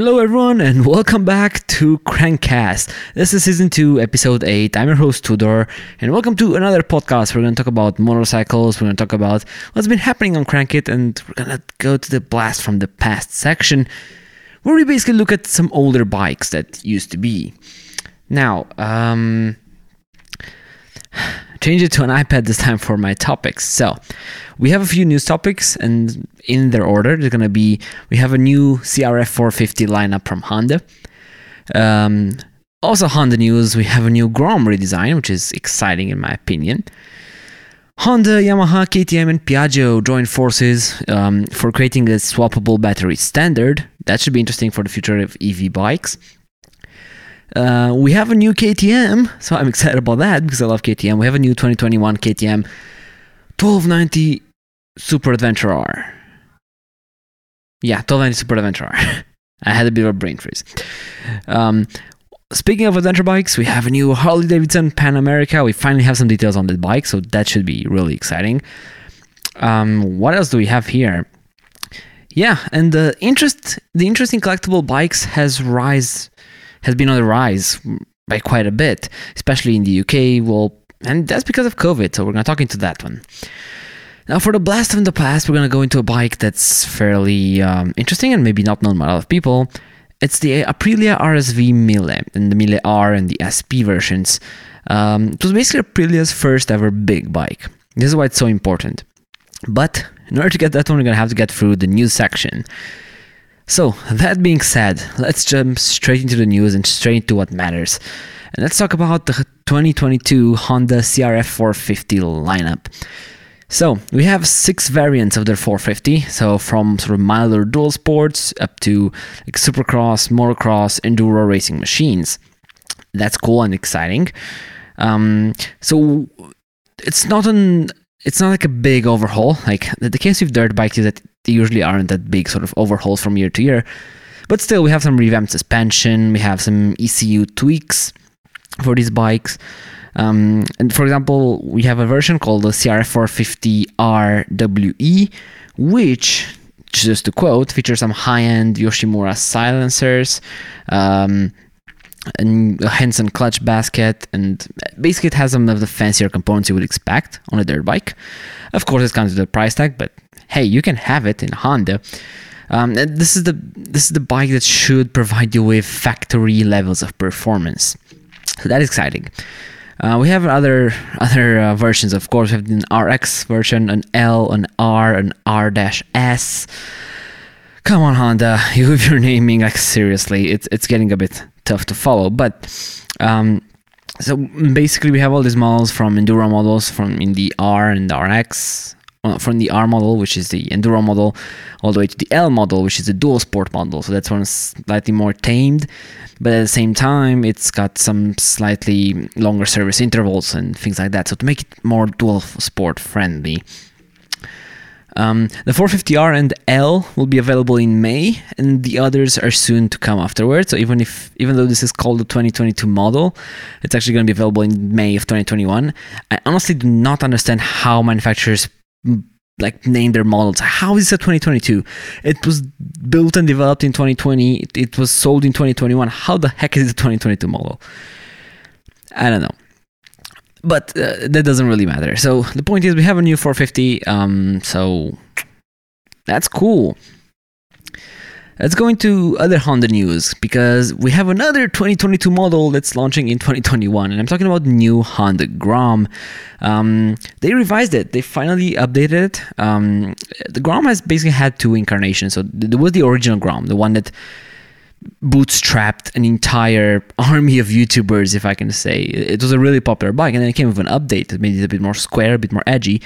Hello, everyone, and welcome back to Crankcast. This is season two, episode eight. I'm your host, Tudor, and welcome to another podcast. We're going to talk about motorcycles, we're going to talk about what's been happening on Crankit, and we're going to go to the blast from the past section where we basically look at some older bikes that used to be. Now, um, change it to an iPad this time for my topics. So, we have a few news topics, and in their order, they're gonna be we have a new CRF 450 lineup from Honda. Um, also, Honda news, we have a new Grom redesign, which is exciting in my opinion. Honda, Yamaha, KTM, and Piaggio joined forces um, for creating a swappable battery standard. That should be interesting for the future of EV bikes. Uh, we have a new KTM, so I'm excited about that because I love KTM. We have a new 2021 KTM 1290 Super Adventure R. Yeah, 1290 Super Adventure R. I had a bit of a brain freeze. Um, speaking of adventure bikes, we have a new Harley Davidson Pan America. We finally have some details on the bike, so that should be really exciting. Um, what else do we have here? Yeah, and the interest, the interesting collectible bikes has rise, has been on the rise by quite a bit, especially in the UK. Well, and that's because of COVID. So we're gonna talk into that one. Now, for the blast from the past, we're gonna go into a bike that's fairly um, interesting and maybe not known by a lot of people. It's the Aprilia RSV Mille and the Mille R and the SP versions. Um, it was basically Aprilia's first ever big bike. This is why it's so important. But in order to get that one, we're gonna have to get through the news section. So, that being said, let's jump straight into the news and straight into what matters. And let's talk about the 2022 Honda CRF 450 lineup. So, we have six variants of their 450. So, from sort of milder dual sports up to like supercross, motocross, enduro racing machines. That's cool and exciting. Um, so, it's not an it's not like a big overhaul. Like the, the case with dirt bikes is that they usually aren't that big sort of overhauls from year to year. But still, we have some revamped suspension, we have some ECU tweaks for these bikes. Um, and for example, we have a version called the CRF 450RWE, which, just to quote, features some high end Yoshimura silencers. Um, and a Hinson clutch basket, and basically it has some of the fancier components you would expect on a dirt bike. Of course, it comes with a price tag, but hey, you can have it in Honda. Um, this is the this is the bike that should provide you with factory levels of performance. So that is exciting. Uh, we have other other uh, versions, of course. We have an RX version, an L, an R, an R-S. Come on, Honda, you with your naming, like seriously, it's it's getting a bit tough to follow. But um, so basically, we have all these models from enduro models from in the R and the RX, from the R model, which is the enduro model, all the way to the L model, which is the dual sport model. So that's one slightly more tamed, but at the same time, it's got some slightly longer service intervals and things like that. So to make it more dual sport friendly. Um, the 450R and L will be available in May, and the others are soon to come afterwards. So even if, even though this is called the 2022 model, it's actually going to be available in May of 2021. I honestly do not understand how manufacturers like name their models. How is it 2022? It was built and developed in 2020. It, it was sold in 2021. How the heck is it a 2022 model? I don't know but uh, that doesn't really matter. So the point is, we have a new 450. Um, so that's cool. Let's go into other Honda news because we have another 2022 model that's launching in 2021, and I'm talking about new Honda Grom. Um, they revised it. They finally updated it. Um, the Grom has basically had two incarnations. So there was the original Grom, the one that bootstrapped an entire army of YouTubers, if I can say. It was a really popular bike, and then it came with an update that made it a bit more square, a bit more edgy.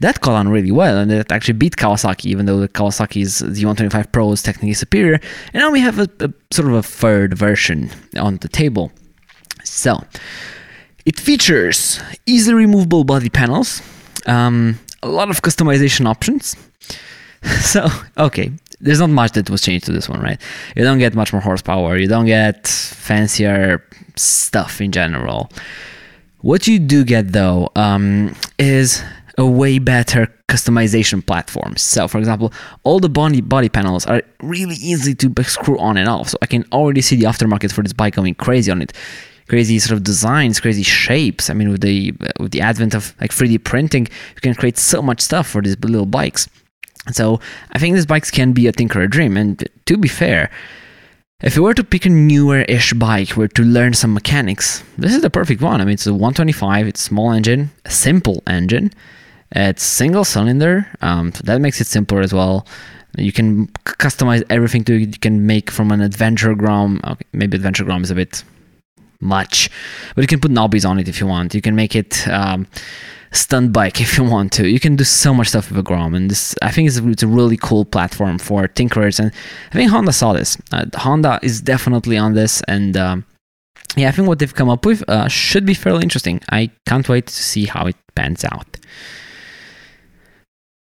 That caught on really well, and it actually beat Kawasaki, even though the Kawasaki's Z125 Pro is technically superior. And now we have a, a sort of a third version on the table. So, it features easily removable body panels, um, a lot of customization options. So, okay, there's not much that was changed to this one, right? You don't get much more horsepower. You don't get fancier stuff in general. What you do get though um, is a way better customization platform. So, for example, all the body body panels are really easy to screw on and off. So I can already see the aftermarket for this bike going crazy on it. Crazy sort of designs, crazy shapes. I mean, with the uh, with the advent of like 3D printing, you can create so much stuff for these little bikes. So I think these bikes can be a Tinkerer dream. And to be fair, if you were to pick a newer-ish bike where to learn some mechanics, this is the perfect one. I mean, it's a 125, it's small engine, a simple engine, it's single cylinder, um, so that makes it simpler as well. You can customize everything to you can make from an adventure grom. Okay, maybe adventure grom is a bit much, but you can put knobbies on it if you want. You can make it um, stunt bike if you want to. You can do so much stuff with a Grom, and this I think it's a, it's a really cool platform for tinkerers. And I think Honda saw this. Uh, Honda is definitely on this, and um, yeah, I think what they've come up with uh, should be fairly interesting. I can't wait to see how it pans out.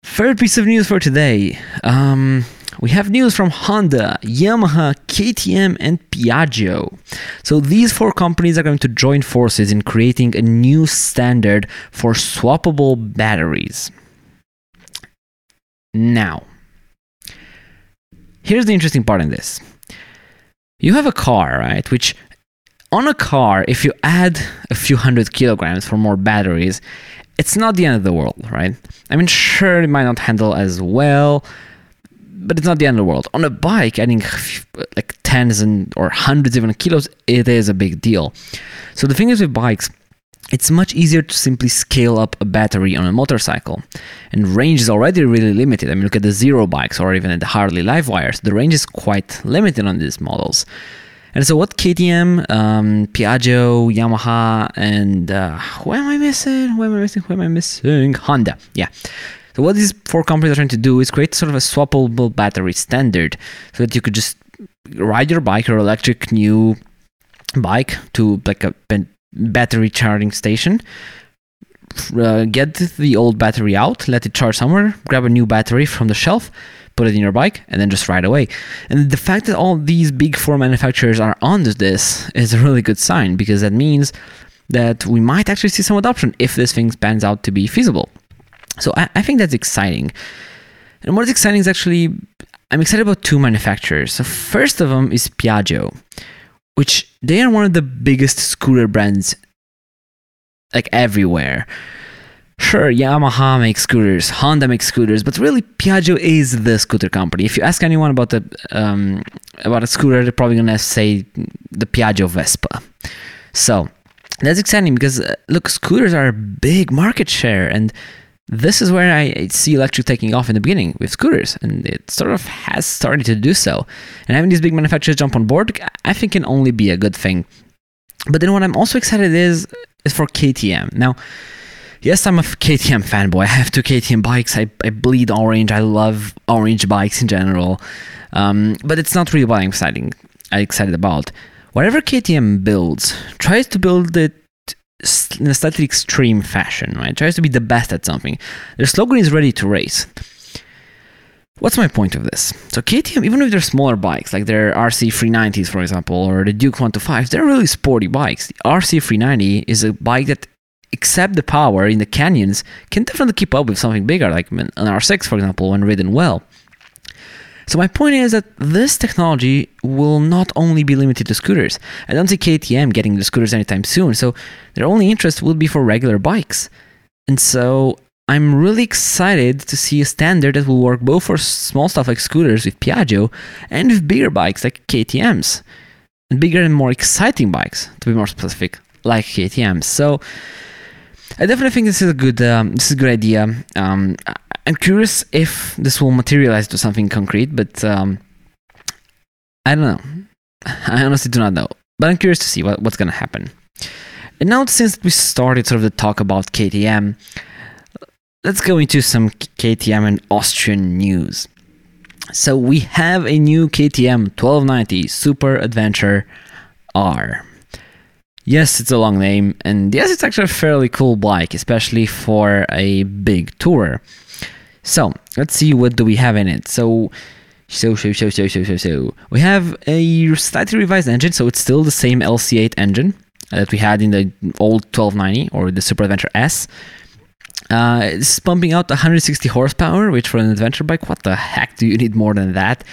Third piece of news for today. Um, we have news from Honda, Yamaha, KTM, and Piaggio. So these four companies are going to join forces in creating a new standard for swappable batteries. Now, here's the interesting part in this. You have a car, right? Which on a car, if you add a few hundred kilograms for more batteries, it's not the end of the world, right? I mean, sure, it might not handle as well, but it's not the end of the world. On a bike, adding like tens and or hundreds even kilos, it is a big deal. So the thing is with bikes, it's much easier to simply scale up a battery on a motorcycle. And range is already really limited. I mean, look at the Zero bikes or even at the Harley Livewires. The range is quite limited on these models. And so, what KTM, um, Piaggio, Yamaha, and uh, who am I missing? Who am I missing? Who am I missing? Honda. Yeah. So what these four companies are trying to do is create sort of a swappable battery standard so that you could just ride your bike or electric new bike to like a battery charging station uh, get the old battery out let it charge somewhere grab a new battery from the shelf put it in your bike and then just ride away and the fact that all these big four manufacturers are on this is a really good sign because that means that we might actually see some adoption if this thing pans out to be feasible so I, I think that's exciting. And what's exciting is actually, I'm excited about two manufacturers. So first of them is Piaggio, which they are one of the biggest scooter brands like everywhere. Sure, Yamaha makes scooters, Honda makes scooters, but really Piaggio is the scooter company. If you ask anyone about the um, about a scooter, they're probably gonna say the Piaggio Vespa. So that's exciting because uh, look, scooters are a big market share, and this is where I see electric taking off in the beginning with scooters, and it sort of has started to do so. And having these big manufacturers jump on board, I think can only be a good thing. But then what I'm also excited is is for KTM. Now, yes, I'm a KTM fanboy. I have two KTM bikes. I, I bleed orange. I love orange bikes in general. Um, but it's not really what I'm exciting. I'm excited about. Whatever KTM builds, tries to build it in a slightly extreme fashion, right? Tries to be the best at something. Their slogan is ready to race. What's my point of this? So KTM, even if they're smaller bikes, like their RC390s, for example, or the Duke 125s, they're really sporty bikes. The RC390 is a bike that, except the power in the canyons, can definitely keep up with something bigger, like an R6, for example, when ridden well. So my point is that this technology will not only be limited to scooters. I don't see KTM getting the scooters anytime soon, so their only interest will be for regular bikes. And so I'm really excited to see a standard that will work both for small stuff like scooters with Piaggio and with bigger bikes like KTM's. And bigger and more exciting bikes, to be more specific, like KTM's. So I definitely think this is a good um, this is a good idea. Um, I'm curious if this will materialize to something concrete, but um, I don't know. I honestly do not know. But I'm curious to see what, what's going to happen. And now, since we started sort of the talk about KTM, let's go into some KTM and Austrian news. So we have a new KTM 1290 Super Adventure R. Yes, it's a long name, and yes, it's actually a fairly cool bike, especially for a big tourer. So let's see what do we have in it. So so so so so so so so we have a slightly revised engine, so it's still the same LC8 engine that we had in the old 1290 or the Super Adventure S. Uh, it's pumping out 160 horsepower, which for an adventure bike, what the heck do you need more than that?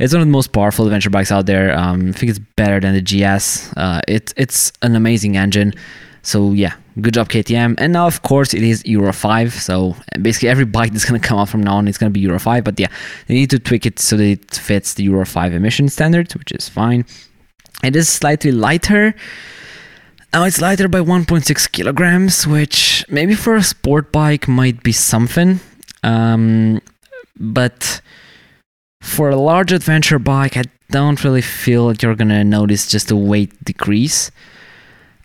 It's one of the most powerful adventure bikes out there. Um, I think it's better than the GS. Uh, it, it's an amazing engine. So yeah, good job KTM. And now of course it is Euro 5. So basically every bike that's gonna come out from now on is gonna be Euro 5. But yeah, they need to tweak it so that it fits the Euro 5 emission standard, which is fine. It is slightly lighter. Now it's lighter by 1.6 kilograms, which maybe for a sport bike might be something. Um, but for a large adventure bike, I don't really feel that you're gonna notice just a weight decrease.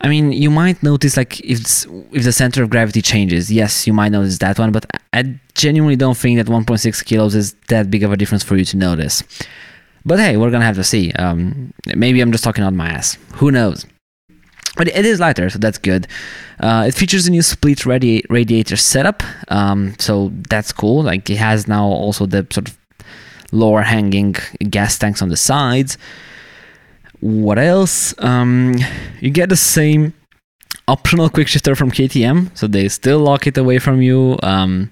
I mean, you might notice like if if the center of gravity changes. Yes, you might notice that one, but I genuinely don't think that 1.6 kilos is that big of a difference for you to notice. But hey, we're gonna have to see. Um, maybe I'm just talking out my ass. Who knows? But it is lighter, so that's good. Uh, it features a new split radi- radiator setup, um, so that's cool. Like it has now also the sort of lower hanging gas tanks on the sides. What else? Um, you get the same optional quick shifter from KTM, so they still lock it away from you. Um,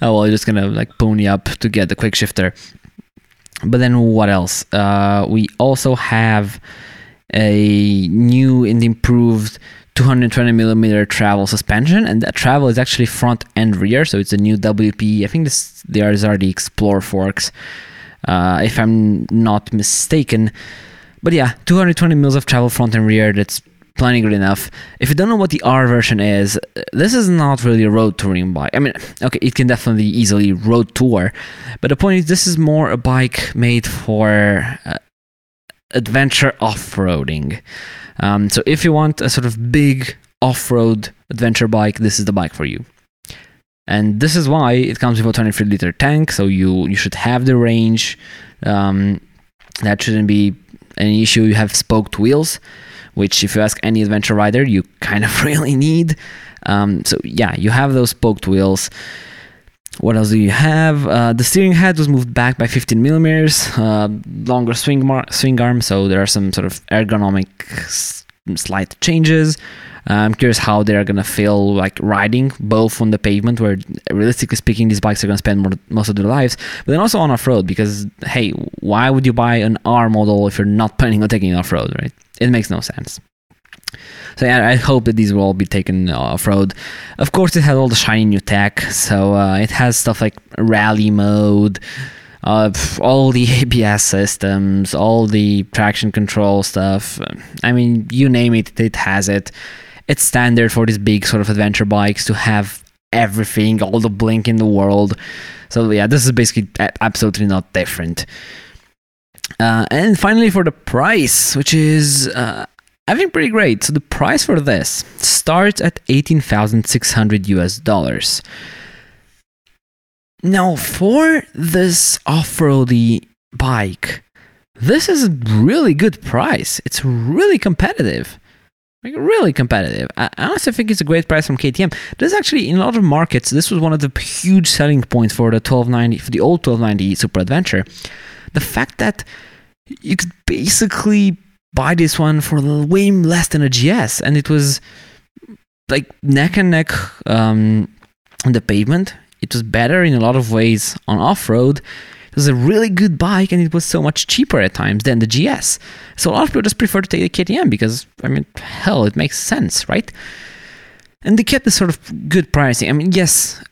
oh well, you're just gonna like pony up to get the quick shifter. But then what else? Uh, we also have a new and improved 220 millimeter travel suspension, and that travel is actually front and rear. So it's a new WP. I think this these are the XPLOR forks, uh, if I'm not mistaken. But yeah, 220 mils of travel front and rear. That's plenty good enough. If you don't know what the R version is, this is not really a road touring bike. I mean, okay, it can definitely easily road tour, but the point is, this is more a bike made for uh, adventure off roading. Um, so if you want a sort of big off road adventure bike, this is the bike for you. And this is why it comes with a 23 liter tank, so you you should have the range. Um, that shouldn't be an issue. You have spoked wheels, which if you ask any adventure rider, you kind of really need. Um, so yeah, you have those spoked wheels. What else do you have? Uh, the steering head was moved back by 15 millimeters, uh, longer swing mar- swing arm, so there are some sort of ergonomic s- slight changes. Uh, I'm curious how they're gonna feel like riding both on the pavement, where realistically speaking, these bikes are gonna spend more, most of their lives, but then also on off road. Because hey, why would you buy an R model if you're not planning on taking it off road, right? It makes no sense. So yeah, I hope that these will all be taken off road. Of course, it has all the shiny new tech. So uh, it has stuff like rally mode, uh, all the ABS systems, all the traction control stuff. I mean, you name it, it has it. It's standard for these big sort of adventure bikes to have everything, all the blink in the world. So yeah, this is basically absolutely not different. Uh, and finally, for the price, which is uh, I think pretty great. So the price for this starts at 18,600 US dollars. Now, for this off-roady bike, this is a really good price. It's really competitive. Like really competitive. I honestly think it's a great price from KTM. This actually in a lot of markets, this was one of the huge selling points for the 1290 for the old 1290 Super Adventure. The fact that you could basically buy this one for way less than a GS, and it was like neck and neck um, on the pavement. It was better in a lot of ways on off road. It was a really good bike, and it was so much cheaper at times than the GS. So a lot of people just prefer to take the KTM because I mean, hell, it makes sense, right? And they kept this sort of good pricing. I mean, yes,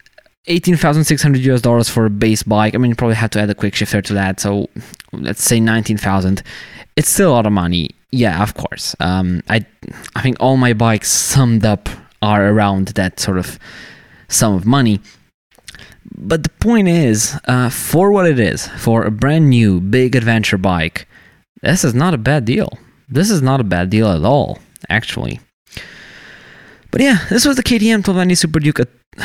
18,600 US dollars for a base bike. I mean, you probably have to add a quick shifter to that. So let's say 19,000. It's still a lot of money. Yeah, of course. Um, I, I think all my bikes summed up are around that sort of sum of money. But the point is, uh, for what it is, for a brand new big adventure bike, this is not a bad deal. This is not a bad deal at all, actually. But yeah, this was the KTM 1290 Super Duke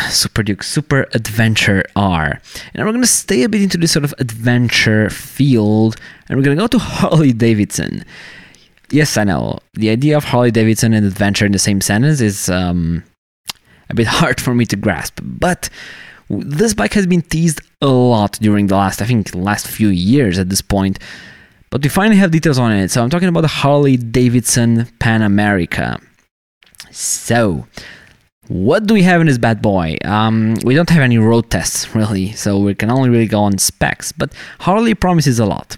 Super Duke Super Adventure R. And we're to stay a bit into this sort of adventure field and we're to go to Harley Davidson. Yes, I know. The idea of Harley Davidson and adventure in the same sentence is um, a bit hard for me to grasp, but this bike has been teased a lot during the last, I think, last few years at this point. But we finally have details on it. So I'm talking about the Harley Davidson Pan America. So, What do we have in this bad boy? Um, we don't have any road tests really, so we can only really go on specs. But Harley promises a lot.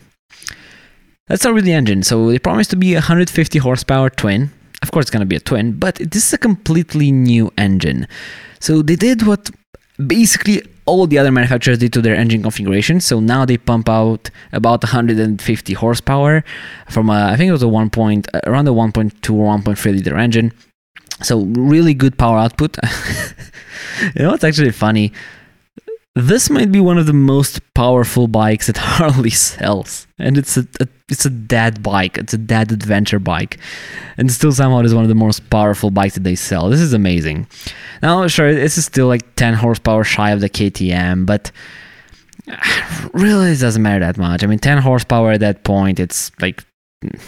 Let's start with the engine. So they promise to be a 150 horsepower twin. Of course, it's to be a twin, but this is a completely new engine. So they did what basically all the other manufacturers did to their engine configuration. So now they pump out about 150 horsepower from a, I think it was a 1 point, around a 1.2 or 1.3 liter engine. So really good power output. you know, it's actually funny. This might be one of the most powerful bikes that Harley sells, and it's a, a it's a dad bike. It's a dad adventure bike, and still somehow it is one of the most powerful bikes that they sell. This is amazing. Now, sure, this is still like 10 horsepower shy of the KTM, but really it doesn't matter that much. I mean, 10 horsepower at that point, it's like,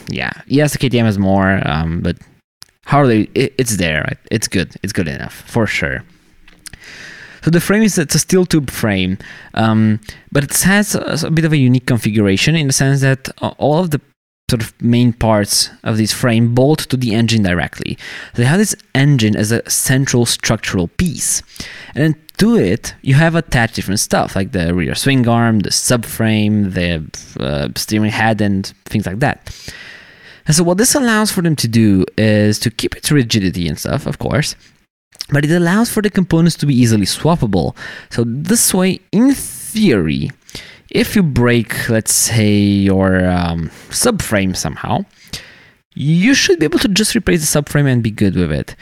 yeah, yes, the KTM has more, um, but Harley, it, it's there. Right? It's good. It's good enough for sure. So the frame is it's a steel tube frame, um, but it has a, a, bit of a unique configuration in the sense that all of the sort of main parts of this frame bolt to the engine directly. They have this engine as a central structural piece, and then to it you have attached different stuff like the rear swing arm, the subframe, the uh, steering head, and things like that. And so what this allows for them to do is to keep its rigidity and stuff, of course, but it allows for the components to be easily swappable. So this way, in theory, if you break, let's say, your um, subframe somehow, you should be able to just replace the subframe and be good with it.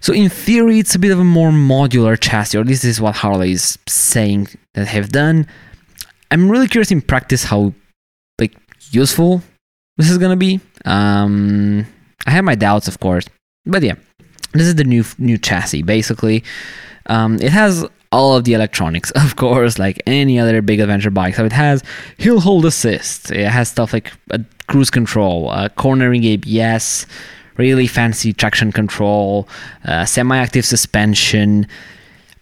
So in theory, it's a bit of a more modular chassis, or this is what Harley is saying that have done. I'm really curious in practice how like useful this is gonna be. Um, I have my doubts, of course, but yeah, this is the new new chassis. Basically, um, it has all of the electronics, of course, like any other big adventure bike. So it has hill hold assist. It has stuff like a cruise control, a cornering ABS, really fancy traction control, uh, semi-active suspension.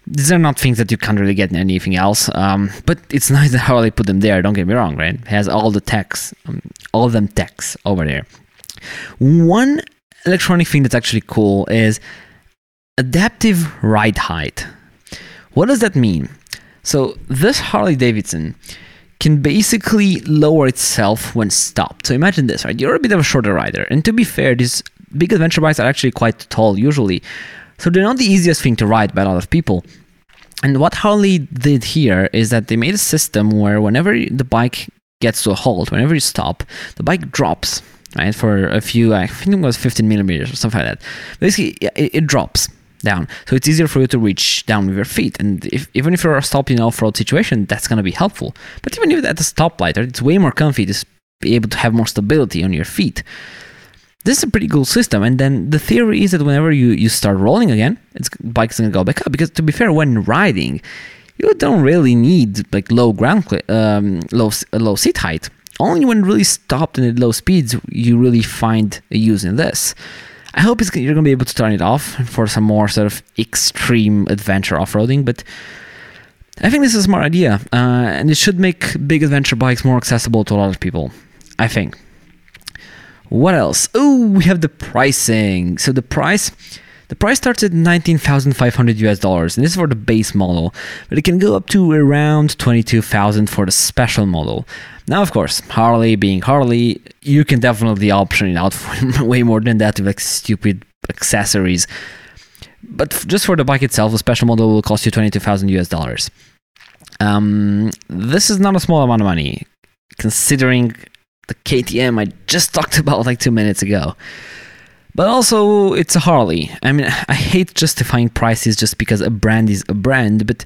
These are not things that you can't really get in anything else. Um, but it's nice that how they put them there. Don't get me wrong, right? It has all the techs, um, all of them techs over there. One electronic thing that's actually cool is adaptive ride height. What does that mean? So this Harley Davidson can basically lower itself when stopped. So imagine this, right? You're a bit of a shorter rider, and to be fair, these big adventure bikes are actually quite tall usually, so they're not the easiest thing to ride by a lot of people. And what Harley did here is that they made a system where whenever the bike gets to a halt, whenever you stop, the bike drops, right, for a few, I think it was 15 millimeters or something like that. Basically, it, it drops down. So it's easier for you to reach down with your feet. And if, even if you're stopped in an off-road situation, that's going to be helpful. But even if at the stoplight, it's way more comfy to be able to have more stability on your feet. This is a pretty cool system. And then the theory is that whenever you, you start rolling again, it's bike's going to go back up. Because to be fair, when riding, you don't really need like low ground, um, low, low seat height. Only when really stopped and at low speeds, you really find a use in this. I hope you're going to be able to turn it off for some more sort of extreme adventure off-roading, but I think this is a smart idea, uh, and it should make big adventure bikes more accessible to a lot of people. I think. What else? Oh, we have the pricing. So the price, the price starts at 19,500 US dollars, and this is for the base model, but it can go up to around 22,000 for the special model. Now, of course, Harley being Harley, you can definitely option it out for way more than that with like stupid accessories. But just for the bike itself, the special model will cost you 22,000 US dollars. Um, this is not a small amount of money, considering the KTM I just talked about like two minutes ago. But also, it's a Harley. I mean, I hate justifying prices just because a brand is a brand, but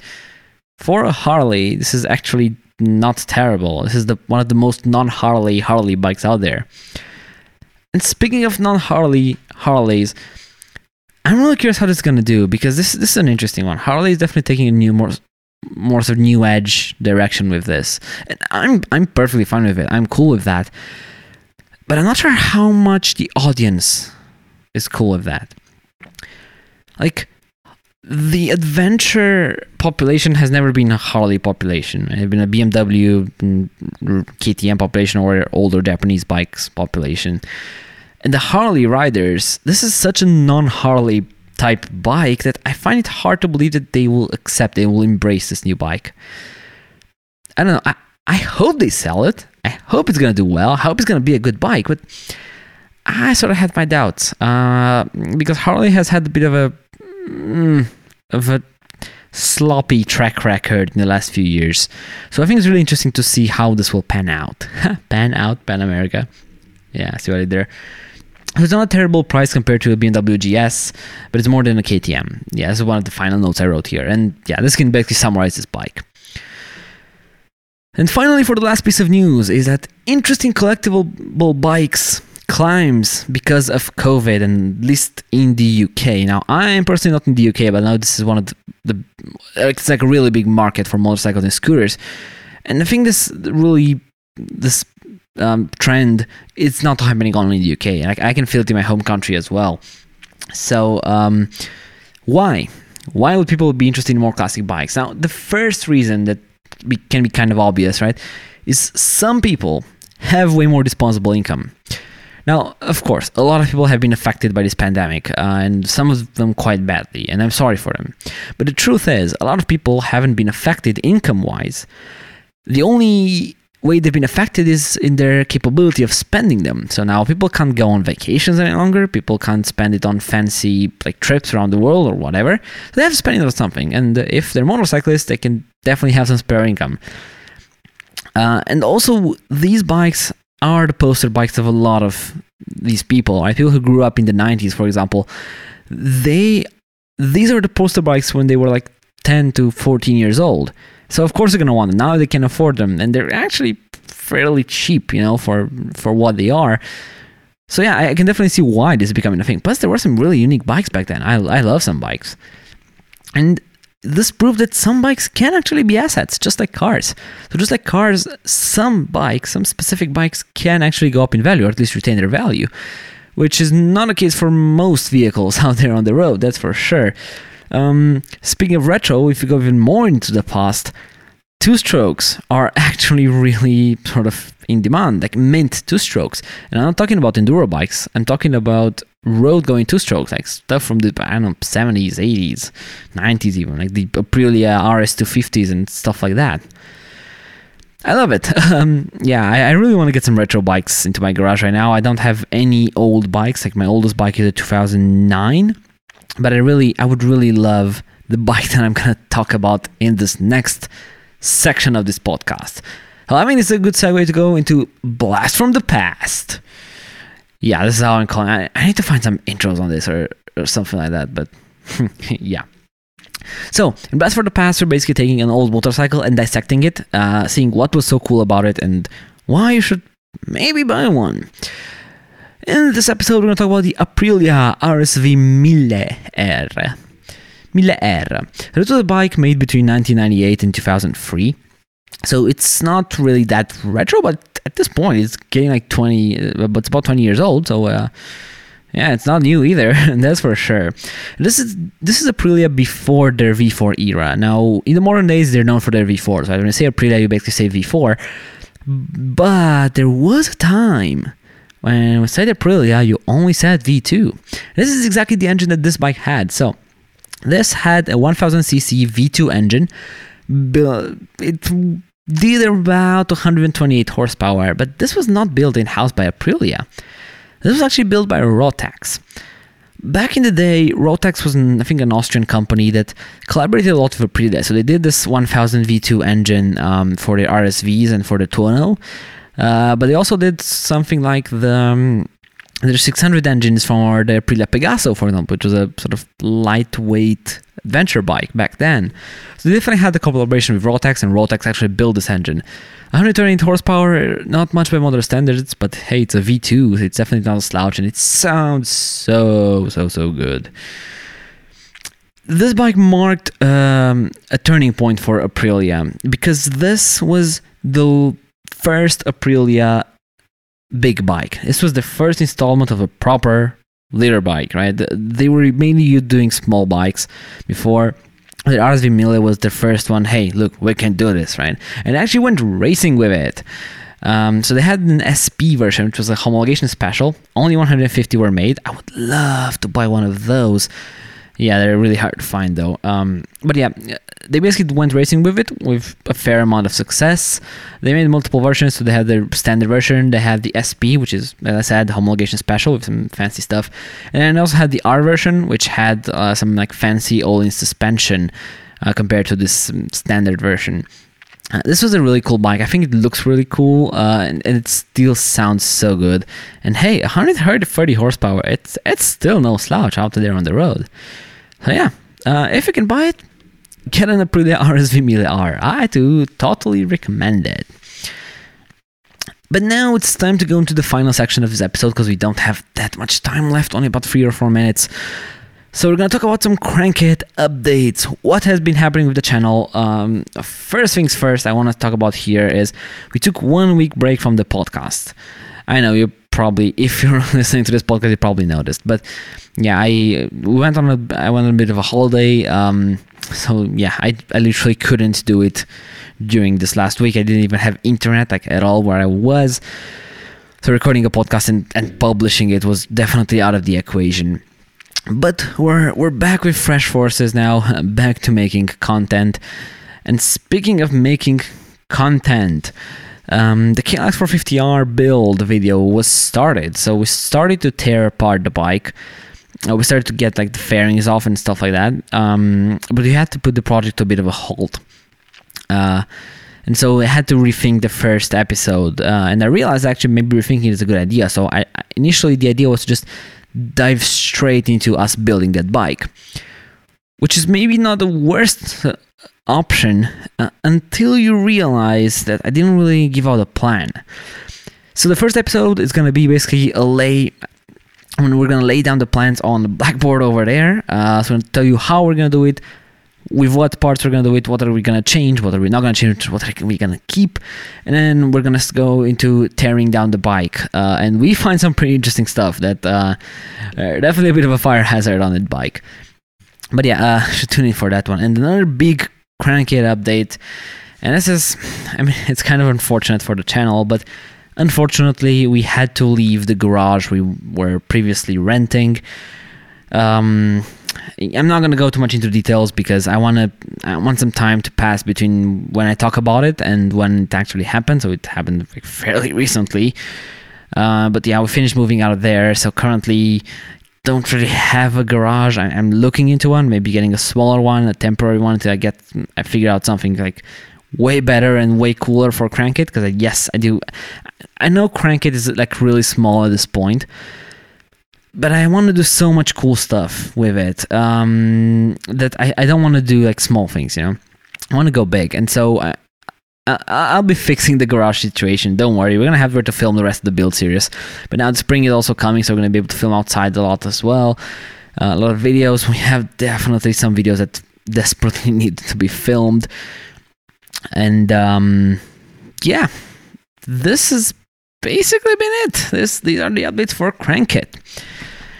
for a Harley, this is actually not terrible. This is the one of the most non-Harley Harley bikes out there. And speaking of non-Harley Harleys, I'm really curious how this is gonna do because this this is an interesting one. Harley is definitely taking a new more more sort of new edge direction with this. And I'm I'm perfectly fine with it. I'm cool with that. But I'm not sure how much the audience is cool with that. Like the adventure population has never been a Harley population. It's been a BMW, KTM mm, population, or older Japanese bikes population. And the Harley riders, this is such a non-Harley type bike that I find it hard to believe that they will accept, they will embrace this new bike. I don't know. I, I hope they sell it. I hope it's gonna do well. I hope it's gonna be a good bike, but I sort of had my doubts uh, because Harley has had a bit of a mm, of a sloppy track record in the last few years. So I think it's really interesting to see how this will pan out. pan out, Pan America. Yeah, see what I did there. It's not a terrible price compared to a BMW GS, but it's more than a KTM. Yeah, this is one of the final notes I wrote here. And yeah, this can basically summarize this bike. And finally, for the last piece of news, is that interesting collectible bikes climbs because of COVID, and at least in the UK. Now, I am personally not in the UK, but now this is one of the, the it's like a really big market for motorcycles and scooters. And I think this really this um, trend it's not happening only in the UK. I, I can feel it in my home country as well. So um, why? Why would people be interested in more classic bikes? Now, the first reason that be, can be kind of obvious, right, is some people have way more disposable income. Now, of course, a lot of people have been affected by this pandemic, uh, and some of them quite badly, and I'm sorry for them. But the truth is, a lot of people haven't been affected income wise. The only way they've been affected is in their capability of spending them. So now people can't go on vacations any longer. People can't spend it on fancy like trips around the world or whatever. So they have to spend it on something. And if they're motorcyclists, they can definitely have some spare income. Uh, and also, these bikes are the poster bikes of a lot of these people, right? People who grew up in the 90s, for example. They these are the poster bikes when they were like 10 to 14 years old. So of course they're gonna want them. Now they can afford them, and they're actually fairly cheap, you know, for for what they are. So yeah, I, can definitely see why this is becoming a thing. Plus, there were some really unique bikes back then. I I love some bikes, and this proved that some bikes can actually be assets, just like cars. So just like cars, some bikes, some specific bikes can actually go up in value, or at least retain their value, which is not the case for most vehicles out there on the road. That's for sure. Um, speaking of retro, if you go even more into the past, two strokes are actually really sort of in demand, like mint two strokes. And I'm not talking about enduro bikes. I'm talking about road going two strokes, like stuff from the I don't know 70s, 80s, 90s even, like the Aprilia RS250s and stuff like that. I love it. Um, yeah, I, I, really want to get some retro bikes into my garage right now. I don't have any old bikes. Like my oldest bike is a 2009, but I really, I would really love the bike that I'm gonna talk about in this next section of this podcast. Well, I mean, it's a good segue to go into Blast from the Past. Yeah, this is how I'm calling it. I need to find some intros on this or, or something like that, but yeah. So, in Blast from the Past, we're basically taking an old motorcycle and dissecting it, uh, seeing what was so cool about it and why you should maybe buy one. In this episode, we're going to talk about the Aprilia RSV 1000R. 1000R. This was a bike made between 1998 and 2003. So it's not really that retro, but at this point, it's getting like 20, uh, but it's about 20 years old. So, uh, yeah, it's not new either, that's for sure. This is this is Aprilia before their V4 era. Now, in the modern days, they're known for their v4 So when you say Aprilia, you basically say V4. But there was a time when we said Aprilia, you only said V2. This is exactly the engine that this bike had. So this had a 1000cc V2 engine. It did about 128 horsepower, but this was not built in house by Aprilia. This was actually built by Rotax. Back in the day, Rotax was, an, I think, an Austrian company that collaborated a lot with Aprilia. So they did this 1000 V2 engine um, for the RSVs and for the Tuono. Uh, but they also did something like the um, there's 600 engines from the Aprilia Pegaso, for example, which was a sort of lightweight adventure bike back then. So they definitely had the collaboration with Rotax, and Rotax actually built this engine. 128 horsepower, not much by modern standards, but hey, it's a V2. It's definitely not a slouch, and it sounds so, so, so good. This bike marked um, a turning point for Aprilia because this was the first Aprilia big bike. This was the first installment of a proper liter bike, right? They were mainly you doing small bikes before. The RSV Mille was the first one. Hey, look, we can do this, right? And actually went racing with it. Um, so they had an SP version, which was a homologation special. Only 150 were made. I would love to buy one of those. Yeah, they're really hard to find though. Um, but yeah, they basically went racing with it with a fair amount of success. They made multiple versions, so they had their standard version, they had the SP, which is, as I said, homologation special with some fancy stuff, and then they also had the R version, which had uh, some like fancy all-in suspension uh, compared to this um, standard version. Uh, this was a really cool bike. I think it looks really cool, uh, and, and, it still sounds so good. And hey, 130 horsepower, it's it's still no slouch out there on the road. So yeah, uh, if you can buy it, get an Aprilia RSV Mille R. I do totally recommend it. But now it's time to go into the final section of this episode because we don't have that much time left, only about three or four minutes. So we're gonna talk about some Crankit updates. What has been happening with the channel? Um, first things first, I want to talk about here is we took one week break from the podcast. I know you probably, if you're listening to this podcast, you probably noticed. But yeah, I we went on a I went on a bit of a holiday. Um, so yeah, I I literally couldn't do it during this last week. I didn't even have internet like at all where I was. So recording a podcast and, and publishing it was definitely out of the equation but we're we're back with fresh forces now, back to making content. And speaking of making content, um, the KLX 450R build video was started. So we started to tear apart the bike. Uh, we started to get like the fairings off and stuff like that. Um, but we had to put the project to a bit of a halt. Uh, and so I had to rethink the first episode. Uh, and I realized actually maybe rethinking is a good idea. So I initially the idea was to just dive straight into us building that bike, which is maybe not the worst uh, option uh, until you realize that I didn't really give out a plan. So the first episode is going to be basically a lay when we're going to lay down the plans on the blackboard over there. Uh, so I'm going to tell you how we're going to do it, with what parts we're gonna do it, what are we gonna change, what are we not gonna change, what are we gonna keep, and then we're gonna go into tearing down the bike. Uh, and we find some pretty interesting stuff that uh, definitely a bit of a fire hazard on that bike. But yeah, uh, should tune in for that one. And another big Crankit update, and this is, I mean, it's kind of unfortunate for the channel, but unfortunately we had to leave the garage we were previously renting. Um, I'm not gonna go too much into details because I wanna I want some time to pass between when I talk about it and when it actually happened. So it happened like fairly recently. Uh, but yeah, we finished moving out of there. So currently, don't really have a garage. I, am looking into one, maybe getting a smaller one, a temporary one until I get I figure out something like way better and way cooler for Crankit. Because yes, I do. I know Crankit is like really small at this point but I want to do so much cool stuff with it um, that I, I don't want to do like small things, you know. I want to go big, and so I, I, will be fixing the garage situation. Don't worry, we're gonna have where to film the rest of the build series. But now the spring is also coming, so we're gonna be able to film outside a lot as well. Uh, a lot of videos. We have definitely some videos that desperately need to be filmed, and um, yeah, this has basically been it. This these are the updates for Crankit.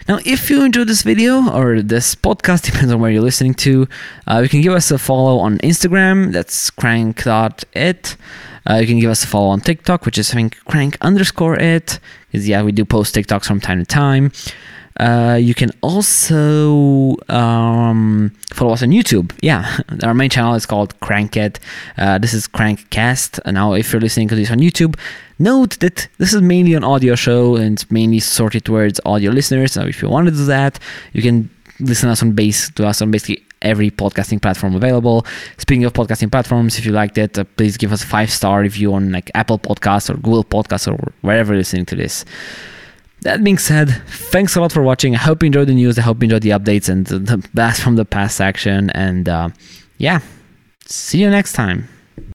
Now, if you enjoyed this video or this podcast, depends on where you're listening to, uh, you can give us a follow on Instagram. That's crank.it. Uh, you can give us a follow on TikTok, which is think crank underscore it. Because yeah, we do post TikToks from time to time. Uh, you can also um, follow us on YouTube. Yeah, our main channel is called Crankit. Uh, this is Crankcast. Now, if you're listening to this on YouTube, note that this is mainly an audio show and it's mainly sorted towards audio listeners. So, if you want to do that, you can listen us on base to us on basically every podcasting platform available. Speaking of podcasting platforms, if you liked it, uh, please give us a five star review on like Apple Podcasts or Google Podcasts or wherever you're listening to this. That being said, thanks a lot for watching. I hope you enjoyed the news. I hope you enjoyed the updates and the blast from the past section. And uh, yeah, see you next time.